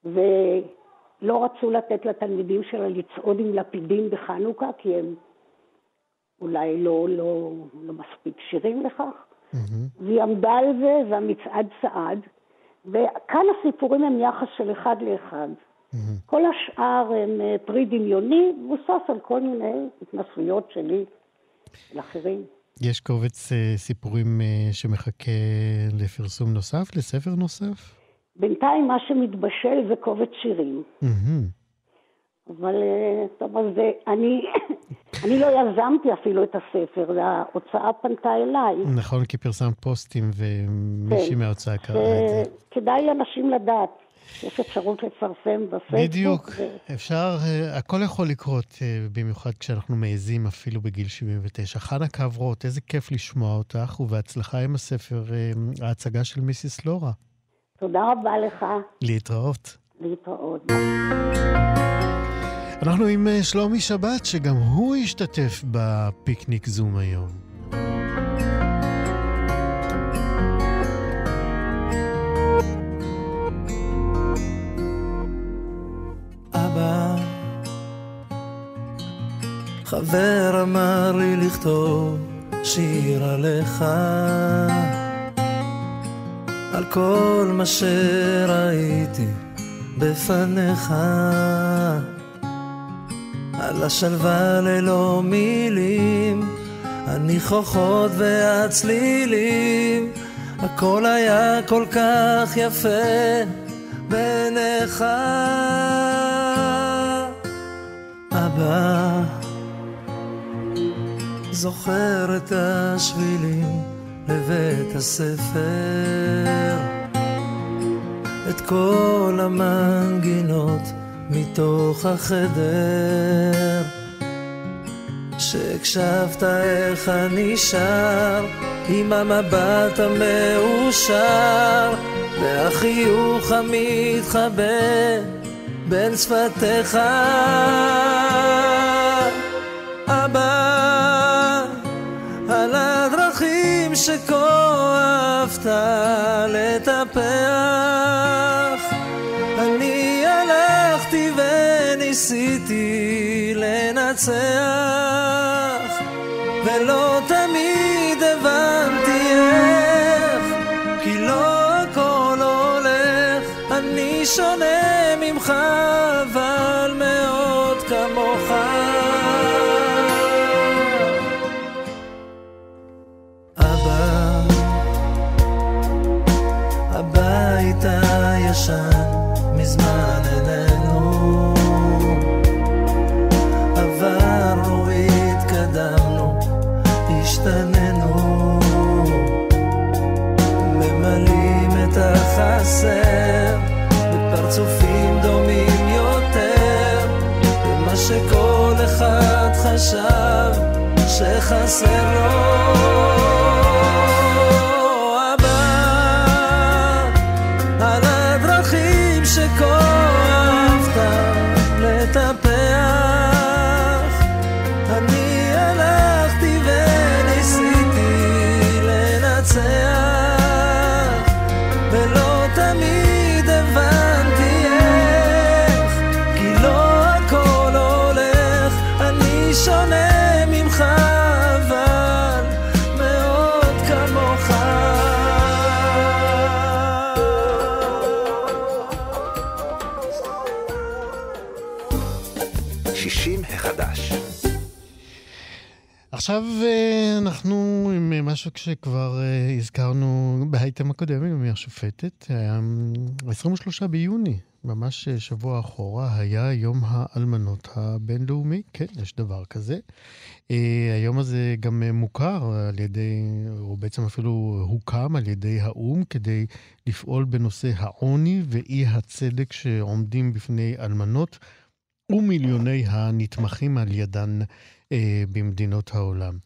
ולא רצו לתת לתלמידים שלה לצעוד עם לפידים בחנוכה, כי הם אולי לא, לא, לא מספיק כשירים לכך. מהמם. והיא עמדה על זה, והמצעד צעד, וכאן הסיפורים הם יחס של אחד לאחד. מהמם. כל השאר הם אה, פרי דמיוני, מבוסס על כל מיני התנסויות שלי לאחרים. יש קובץ אה, סיפורים אה, שמחכה לפרסום נוסף, לספר נוסף? בינתיים מה שמתבשל זה קובץ שירים. מהמם. אבל אה, טוב, אז זה, אני, אני לא יזמתי אפילו את הספר, ההוצאה פנתה אליי. נכון, כי פרסמת פוסטים ומישהי כן. מההוצאה קראה את זה. כדאי לאנשים לדעת שיש אפשרות לפרסם בפייסבוק. בדיוק, ו- אפשר, אה, הכל יכול לקרות, אה, במיוחד כשאנחנו מעזים אפילו בגיל 79. חנה קברות, איזה כיף לשמוע אותך, ובהצלחה עם הספר, אה, ההצגה של מיסיס לורה. תודה רבה לך, להתראות. להתראות. אנחנו עם שלומי שבת, שגם הוא השתתף בפיקניק זום היום. חבר אמר לי לכתוב שיר עליך, על כל מה שראיתי בפניך, על השלווה ללא מילים, הניחוחות והצלילים, הכל היה כל כך יפה בעיניך. אבא, זוכר את השבילים לבית הספר, את כל המנגינות מתוך החדר. שהקשבת איך אני שר, עם המבט המאושר, והחיוך המתחבא בין שפתיך. אבא, אהבת לטפח, אני הלכתי וניסיתי לנצח, ולא תמיד הבנתי איך, כי לא הכל הולך, אני שונה ממך, חשב שחסר לו עכשיו אה, אנחנו עם אה, משהו שכבר אה, הזכרנו באייטם הקודם עם השופטת. 23 ביוני, ממש שבוע אחורה, היה יום האלמנות הבינלאומי. כן, יש דבר כזה. היום הזה גם מוכר על ידי, או בעצם אפילו הוקם על ידי האו"ם כדי לפעול בנושא העוני ואי הצדק שעומדים בפני אלמנות ומיליוני הנתמכים על ידן אה, במדינות העולם.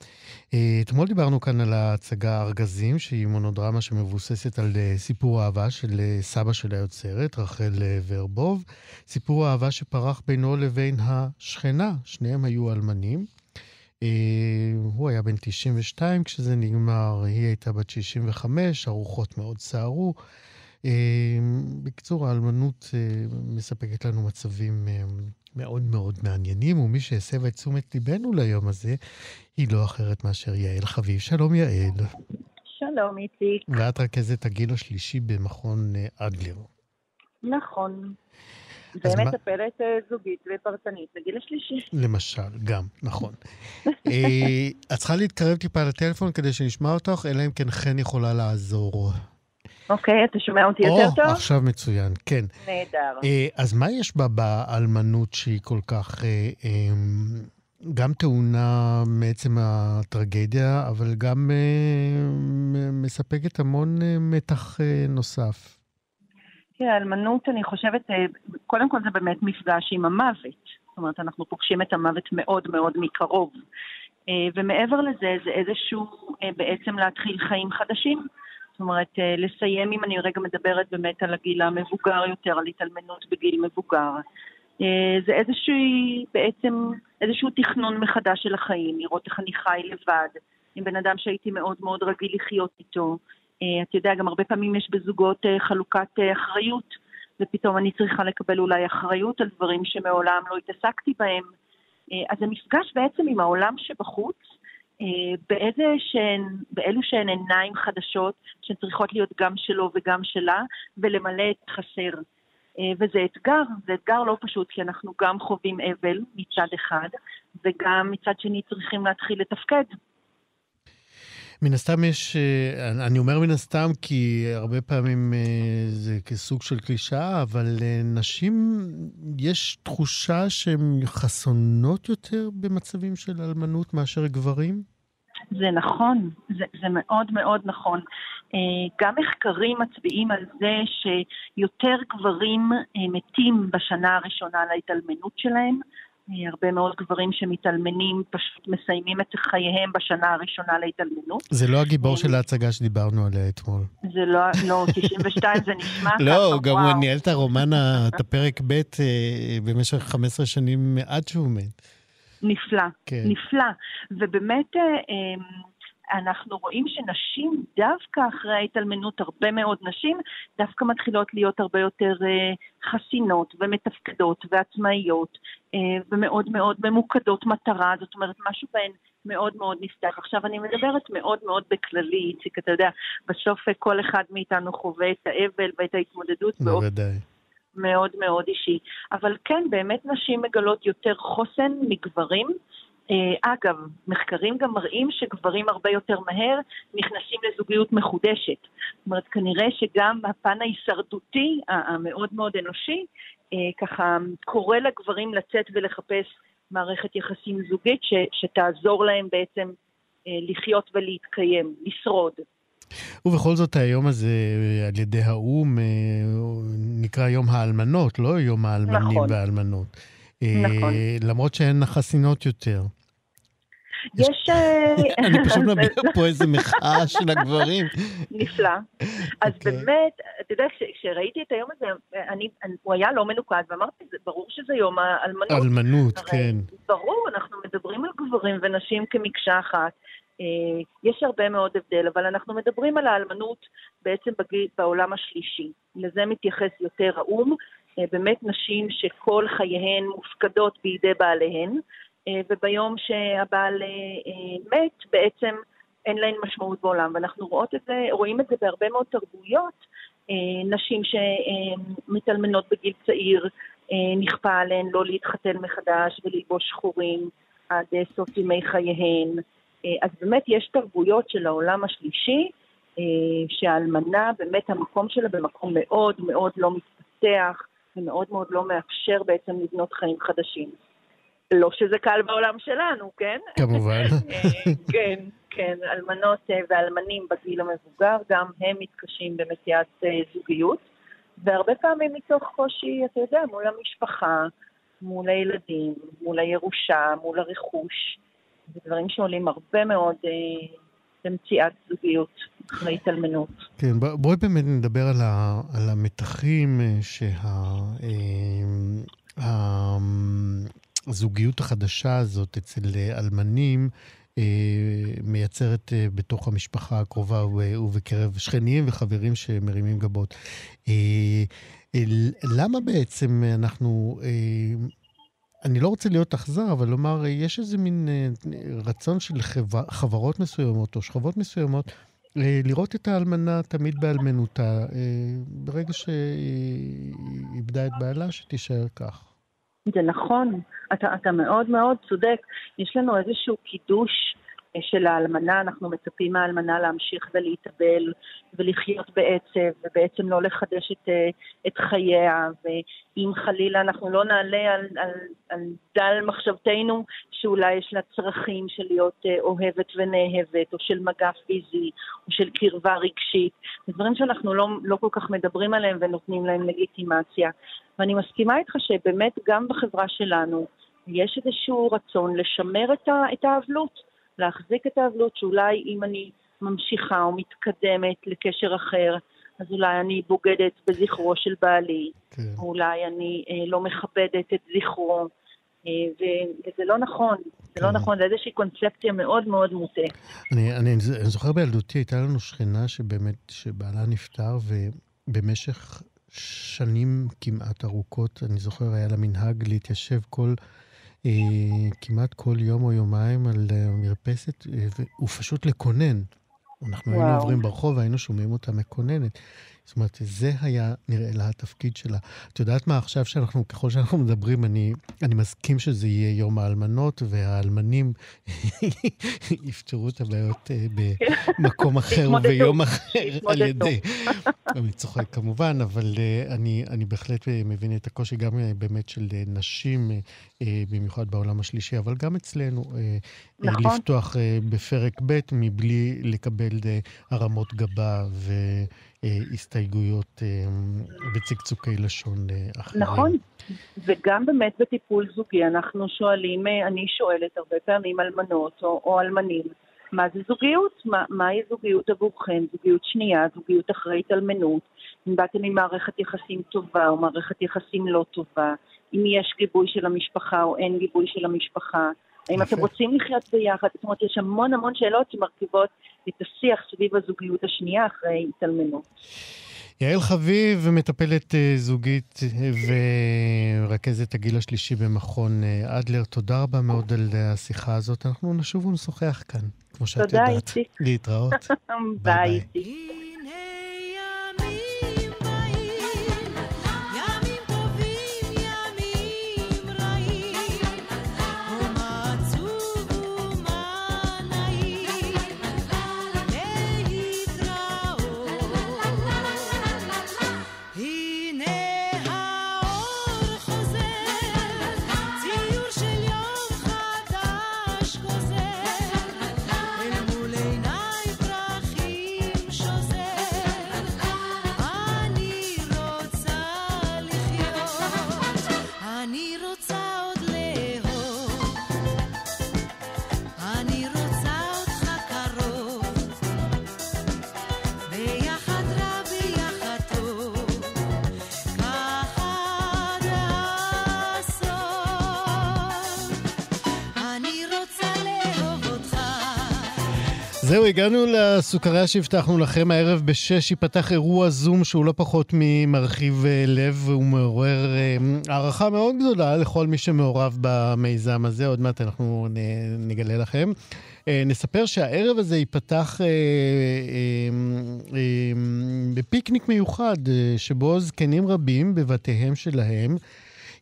אה, אתמול דיברנו כאן על ההצגה ארגזים, שהיא מונודרמה שמבוססת על אה, סיפור אהבה של אה, סבא של היוצרת, רחל אה, ורבוב. סיפור אהבה שפרח בינו לבין השכנה, שניהם היו אלמנים. אה, הוא היה בן 92 כשזה נגמר, היא הייתה בת 65, הרוחות מאוד סערו. אה, בקיצור, האלמנות אה, מספקת לנו מצבים אה, מאוד מאוד מעניינים, ומי שהסבה את תשומת ליבנו ליום הזה, היא לא אחרת מאשר יעל חביב. שלום יעל. שלום איציק. ואת רכזת הגיל השלישי במכון אדלר. נכון. ומטפלת אה, זוגית ופרטנית לגיל השלישי. למשל, גם, נכון. אה, את צריכה להתקרב טיפה לטלפון כדי שנשמע אותך, אלא אם כן חן יכולה לעזור. אוקיי, אתה שומע אותי או, יותר טוב? עכשיו מצוין, כן. נהדר. אה, אז מה יש בה באלמנות שהיא כל כך אה, אה, גם טעונה מעצם הטרגדיה, אבל גם אה, מ- מספקת המון אה, מתח אה, נוסף? תראה, האלמנות, אני חושבת, אה, קודם כל זה באמת מפגש עם המוות. זאת אומרת, אנחנו פוגשים את המוות מאוד מאוד מקרוב. אה, ומעבר לזה, זה איזשהו, אה, בעצם להתחיל חיים חדשים. זאת אומרת, אה, לסיים, אם אני רגע מדברת באמת על הגיל המבוגר יותר, על התאלמנות בגיל מבוגר. אה, זה איזשהו, בעצם, איזשהו תכנון מחדש של החיים, לראות איך אני חי לבד, עם בן אדם שהייתי מאוד מאוד רגיל לחיות איתו. אה, אתה יודע, גם הרבה פעמים יש בזוגות חלוקת אחריות, ופתאום אני צריכה לקבל אולי אחריות על דברים שמעולם לא התעסקתי בהם. אז המפגש בעצם עם העולם שבחוץ, באיזה שהן, באלו שהן עיניים חדשות, שהן צריכות להיות גם שלו וגם שלה, ולמלא את חסר. אה, וזה אתגר, זה אתגר לא פשוט, כי אנחנו גם חווים אבל מצד אחד, וגם מצד שני צריכים להתחיל לתפקד. מן הסתם יש, אה, אני אומר מן הסתם כי הרבה פעמים אה, זה כסוג של קלישאה, אבל אה, נשים, יש תחושה שהן חסונות יותר במצבים של אלמנות מאשר גברים? זה נכון, זה, זה מאוד מאוד נכון. גם מחקרים מצביעים על זה שיותר גברים מתים בשנה הראשונה להתאלמנות שלהם. הרבה מאוד גברים שמתאלמנים פשוט מסיימים את חייהם בשנה הראשונה להתאלמנות. זה לא הגיבור של ההצגה שדיברנו עליה אתמול. זה לא, לא, 92 זה נשמע ככה, לא, גם הוא. ניהל את הרומן, את הפרק ב' אה, במשך 15 שנים עד שהוא מת. נפלא, כן. נפלא. ובאמת אה, אה, אנחנו רואים שנשים, דווקא אחרי ההתאלמנות, הרבה מאוד נשים, דווקא מתחילות להיות הרבה יותר אה, חסינות ומתפקדות ועצמאיות, אה, ומאוד מאוד ממוקדות מטרה, זאת אומרת, משהו בהן מאוד מאוד נפתח. עכשיו, אני מדברת מאוד מאוד בכללי, איציק, אתה יודע, בסוף אה, כל אחד מאיתנו חווה את האבל ואת ההתמודדות בוודאי. מאוד מאוד אישי. אבל כן, באמת נשים מגלות יותר חוסן מגברים. אה, אגב, מחקרים גם מראים שגברים הרבה יותר מהר נכנסים לזוגיות מחודשת. זאת אומרת, כנראה שגם הפן ההישרדותי המאוד מאוד אנושי, אה, ככה קורא לגברים לצאת ולחפש מערכת יחסים זוגית ש, שתעזור להם בעצם אה, לחיות ולהתקיים, לשרוד. ובכל זאת, היום הזה על ידי האו"ם נקרא יום האלמנות, לא יום האלמנים נכון. והאלמנות. נכון. למרות שהן חסינות יותר. יש... אה, אני פשוט מביע פה איזה מחאה של הגברים. נפלא. אז אוקיי. באמת, אתה יודע, כש- כשראיתי את היום הזה, הוא היה לא מנוקד, ואמרתי, ברור שזה יום האלמנות. אלמנות, כן. ברור, אנחנו מדברים על גברים ונשים כמקשה אחת. אה, יש הרבה מאוד הבדל, אבל אנחנו מדברים על האלמנות בעצם בגיל, בעולם השלישי. לזה מתייחס יותר האו"ם. אה, באמת נשים שכל חייהן מופקדות בידי בעליהן, וביום שהבעל אה, אה, מת, בעצם אין להן משמעות בעולם. ואנחנו רואות את זה, רואים את זה בהרבה מאוד תרבויות, אה, נשים שמתאלמנות בגיל צעיר, נכפה עליהן לא להתחתן מחדש וללבוש שחורים עד סוף ימי חייהן. אז באמת יש תרבויות של העולם השלישי, שהאלמנה באמת המקום שלה במקום מאוד מאוד לא מתפתח ומאוד מאוד לא מאפשר בעצם לבנות חיים חדשים. לא שזה קל בעולם שלנו, כן? כמובן. כן, כן, אלמנות ואלמנים בגיל המבוגר, גם הם מתקשים במציאת זוגיות, והרבה פעמים מתוך קושי, אתה יודע, מול המשפחה, מול הילדים, מול הירושה, מול הרכוש. זה דברים שעולים הרבה מאוד אה, במציאת זוגיות אחרי התאלמנות. כן, בואי באמת נדבר על, ה, על המתחים שהזוגיות החדשה הזאת אצל אלמנים אה, מייצרת אה, בתוך המשפחה הקרובה ובקרב שכנים וחברים שמרימים גבות. אה, למה בעצם אנחנו אני לא רוצה להיות אכזר, אבל לומר, יש איזה מין רצון של חברות מסוימות או שכבות מסוימות לראות את האלמנה תמיד באלמנותה, ברגע שהיא איבדה את בעלה, שתישאר כך. זה נכון, אתה, אתה מאוד מאוד צודק. יש לנו איזשהו קידוש של האלמנה, אנחנו מצפים מהאלמנה להמשיך ולהתאבל ולחיות בעצב, ובעצם לא לחדש את, את חייה, ואם חלילה אנחנו לא נעלה על, על, על דל מחשבתנו שאולי יש לה צרכים של להיות אוהבת ונאהבת, או של מגע פיזי, או של קרבה רגשית, דברים שאנחנו לא, לא כל כך מדברים עליהם ונותנים להם לגיטימציה. ואני מסכימה איתך שבאמת גם בחברה שלנו יש איזשהו רצון לשמר את האבלות. להחזיק את האבלות, שאולי אם אני ממשיכה או מתקדמת לקשר אחר, אז אולי אני בוגדת בזכרו של בעלי, כן. או אולי אני אה, לא מכבדת את זכרו, אה, וזה לא נכון, זה לא כן. נכון, זה איזושהי קונספציה מאוד מאוד מוטה. אני, אני, אני זוכר בילדותי, הייתה לנו שכנה שבאמת, שבעלה נפטר, ובמשך שנים כמעט ארוכות, אני זוכר, היה לה מנהג להתיישב כל כמעט כל יום או יומיים על המרפסת, אה, ופשוט לקונן. אנחנו וואו. היינו עוברים ברחוב והיינו שומעים אותה מקוננת. זאת אומרת, זה היה נראה לה התפקיד שלה. את יודעת מה, עכשיו שאנחנו, ככל שאנחנו מדברים, אני, אני מסכים שזה יהיה יום האלמנות, והאלמנים יפתרו את הבעיות אה, במקום אחר וביום אחר על ידי... אני צוחק כמובן, אבל uh, אני, אני בהחלט אה, מבין את הקושי גם באמת של נשים, במיוחד בעולם השלישי, אבל גם אצלנו, נכון. לפתוח בפרק ב' מבלי לקבל הרמות גבה ו... הסתייגויות וצקצוקי לשון אחרים. נכון, וגם באמת בטיפול זוגי אנחנו שואלים, אני שואלת הרבה פעמים אלמנות או, או אלמנים, מה זה זוגיות? מה, מהי זוגיות עבורכם? זוגיות שנייה, זוגיות אחרי התאלמנות. אם באתם ממערכת יחסים טובה או מערכת יחסים לא טובה, אם יש גיבוי של המשפחה או אין גיבוי של המשפחה, האם אתם רוצים לחיות ביחד? זאת אומרת, יש המון המון שאלות שמרכיבות את השיח סביב הזוגיות השנייה אחרי התאלמנות. יעל חביב, מטפלת אה, זוגית ורכזת הגיל השלישי במכון אה, אדלר, תודה רבה מאוד על השיחה הזאת. אנחנו נשוב ונשוחח כאן, כמו שאת יודעת. תודה, איציק. להתראות. ביי, איציק. זהו, הגענו לסוכריה שהבטחנו לכם. הערב בשש ייפתח אירוע זום שהוא לא פחות ממרחיב אה, לב, והוא מעורר אה, הערכה מאוד גדולה לכל מי שמעורב במיזם הזה. עוד מעט אנחנו נגלה לכם. אה, נספר שהערב הזה ייפתח בפיקניק מיוחד, שבו זקנים רבים בבתיהם שלהם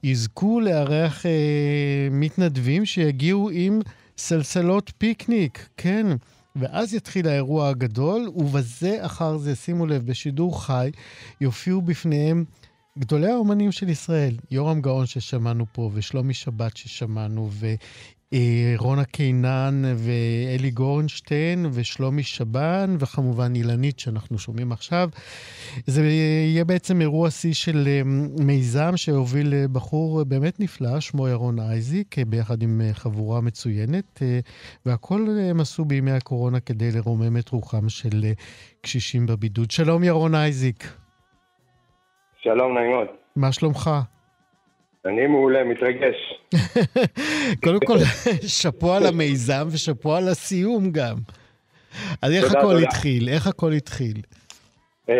יזכו לארח מתנדבים שיגיעו עם סלסלות פיקניק, כן. ואז יתחיל האירוע הגדול, ובזה אחר זה, שימו לב, בשידור חי, יופיעו בפניהם גדולי האומנים של ישראל, יורם גאון ששמענו פה, ושלומי שבת ששמענו, ורונה קינן, ואלי גורנשטיין, ושלומי שבן, וכמובן אילנית שאנחנו שומעים עכשיו. זה יהיה בעצם אירוע שיא של אה, מיזם שהוביל אה, בחור באמת נפלא, שמו ירון אייזיק, אה, ביחד עם חבורה מצוינת, והכל הם עשו בימי הקורונה כדי לרומם את רוחם של קשישים בבידוד. שלום ירון אייזיק. שלום, נעים מאוד. מה שלומך? אני מעולה, מתרגש. קודם כל, שאפו על המיזם ושאפו על הסיום גם. אז איך הכל תודה. התחיל? איך הכל התחיל? Um,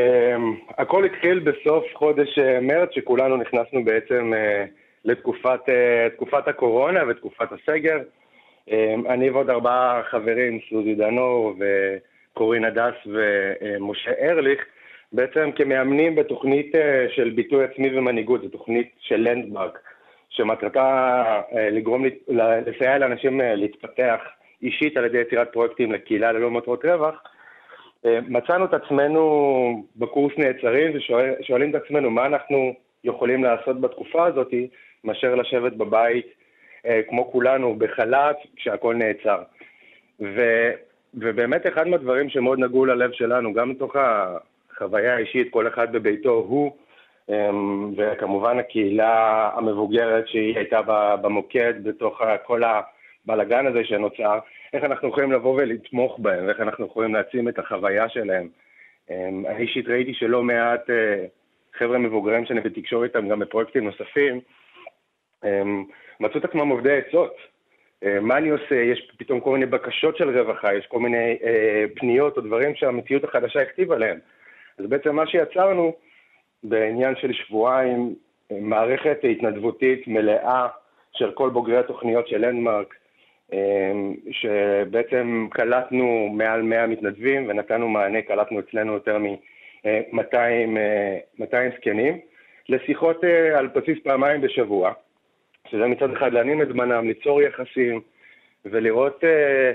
הכל התחיל בסוף חודש uh, מרץ, שכולנו נכנסנו בעצם uh, לתקופת uh, הקורונה ותקופת הסגר. Um, אני ועוד ארבעה חברים, סוזי דנור וקורין הדס ומשה ארליך, בעצם כמאמנים בתוכנית אה, של ביטוי עצמי ומנהיגות, זו תוכנית של לנדמרק, שמטרתה אה, לגרום, לסייע לאנשים אה, להתפתח אישית על ידי יצירת פרויקטים לקהילה ללא מטרות רווח. מצאנו את עצמנו בקורס נעצרים ושואלים את עצמנו מה אנחנו יכולים לעשות בתקופה הזאת, מאשר לשבת בבית כמו כולנו בחל"ת כשהכול נעצר. ו, ובאמת אחד מהדברים שמאוד נגעו ללב שלנו, גם מתוך חוויה אישית, כל אחד בביתו הוא, אמ, וכמובן הקהילה המבוגרת שהיא הייתה במוקד בתוך כל הבלגן הזה שנוצר, איך אנחנו יכולים לבוא ולתמוך בהם, ואיך אנחנו יכולים להעצים את החוויה שלהם. אמ, אני אישית ראיתי שלא מעט אה, חבר'ה מבוגרים שאני בתקשור איתם גם בפרויקטים נוספים, אמ, מצאו את עצמם עובדי עצות. אה, מה אני עושה? יש פתאום כל מיני בקשות של רווחה, יש כל מיני אה, פניות או דברים שהמציאות החדשה הכתיבה להם. אז בעצם מה שיצרנו בעניין של שבועיים, מערכת התנדבותית מלאה של כל בוגרי התוכניות של לנדמרק, אמ, שבעצם קלטנו מעל 100 מתנדבים ונתנו מענה, קלטנו אצלנו יותר מ-200 אה, זקנים, לשיחות אה, על בסיס פעמיים בשבוע, שזה מצד אחד להנים את זמנם, ליצור יחסים ולראות אה,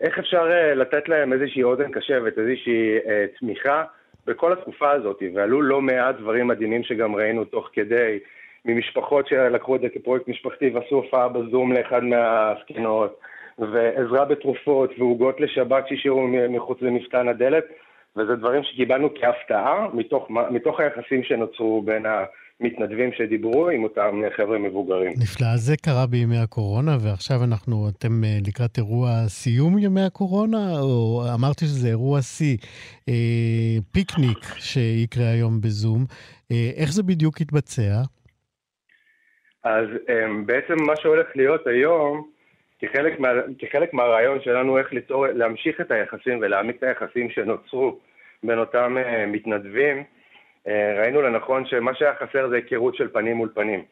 איך אפשר לתת להם איזושהי אוזן קשבת, איזושהי תמיכה בכל התקופה הזאת, ועלו לא מעט דברים מדהימים שגם ראינו תוך כדי, ממשפחות שלקחו את זה כפרויקט משפחתי ועשו הופעה בזום לאחד מהזקנות, ועזרה בתרופות ועוגות לשבת שהשאירו מחוץ למפתן הדלת, וזה דברים שקיבלנו כהפתעה מתוך, מתוך היחסים שנוצרו בין ה... מתנדבים שדיברו עם אותם חבר'ה מבוגרים. נפלא. אז זה קרה בימי הקורונה, ועכשיו אנחנו, אתם אה, לקראת אירוע סיום ימי הקורונה, או אמרתי שזה אירוע שיא, אה, פיקניק שיקרה היום בזום. אה, איך זה בדיוק יתבצע? אז אה, בעצם מה שהולך להיות היום, כחלק, מה, כחלק מהרעיון שלנו איך ליצור, להמשיך את היחסים ולהעמיק את היחסים שנוצרו בין אותם אה, מתנדבים, אה, ראינו לנכון שמה שהיה חסר זה היכרות של פנים מול פנים.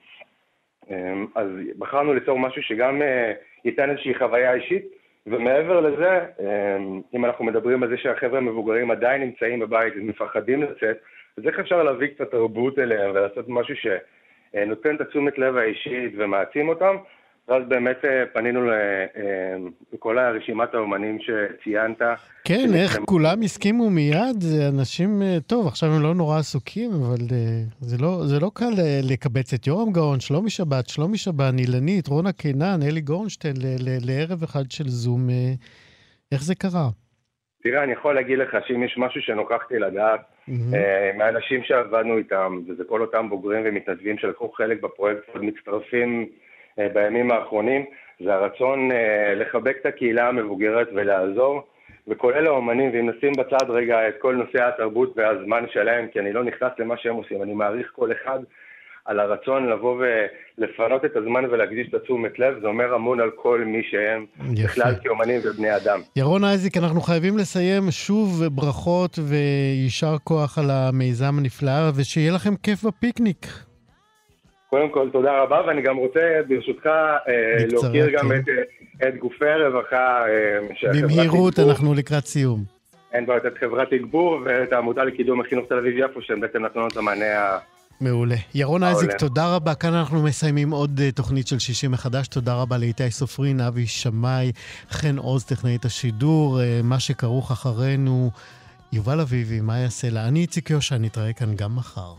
אה, אז בחרנו ליצור משהו שגם אה, ייתן איזושהי חוויה אישית, ומעבר לזה, אם אנחנו מדברים על זה שהחבר'ה המבוגרים עדיין נמצאים בבית ומפחדים לצאת, אז איך אפשר להביא קצת תרבות אליהם ולעשות משהו שנותן את התשומת לב האישית ומעצים אותם, ואז באמת אה, פנינו אה, לכל הרשימת האומנים שציינת. כן, איך כולם הסכימו מיד, זה אנשים, אה, טוב, עכשיו הם לא נורא עסוקים, אבל זה לא, זה לא קל לקבץ את יורם גאון, שלומי שבת, שלומי שבן, אילנית, רונה קינן, אלי גורנשטיין, לערב אחד של זום. איך זה קרה? תראה, אני יכול להגיד לך שאם יש משהו שנוכחתי לדעת, mm-hmm. מהאנשים שעבדנו איתם, וזה כל אותם בוגרים ומתנדבים שלקחו חלק בפרויקט, עוד מצטרפים בימים האחרונים, זה הרצון אה, לחבק את הקהילה המבוגרת ולעזור, וכולל האומנים, ואם נשים בצד רגע את כל נושא התרבות והזמן שלהם, כי אני לא נכנס למה שהם עושים, אני מעריך כל אחד על הרצון לבוא ולפנות את הזמן ולהקדיש את התשומת לב, זה אומר המון על כל מי שהם, בכלל כאומנים ובני אדם. ירון אייזיק, אנחנו חייבים לסיים שוב ברכות ויישר כוח על המיזם הנפלא, ושיהיה לכם כיף בפיקניק. קודם כל, תודה רבה, ואני גם רוצה, ברשותך, אה, להוקיר גם כן. את, אה, את גופי הרווחה. אה, במהירות, אנחנו לקראת סיום. אין בעיות, את חברת תגבור ואת העמותה לקידום החינוך תל אביב-יפו, שהם בעצם נתנו את המענה מעולה. ירון אייזיק. תודה רבה. כאן אנחנו מסיימים עוד תוכנית של שישי מחדש. תודה רבה לאיתי סופרין, אבי שמאי, חן עוז, טכנאית השידור. מה שכרוך אחרינו, יובל אביבי, מה יעשה לה? אני איציק יושע, נתראה כאן גם מחר.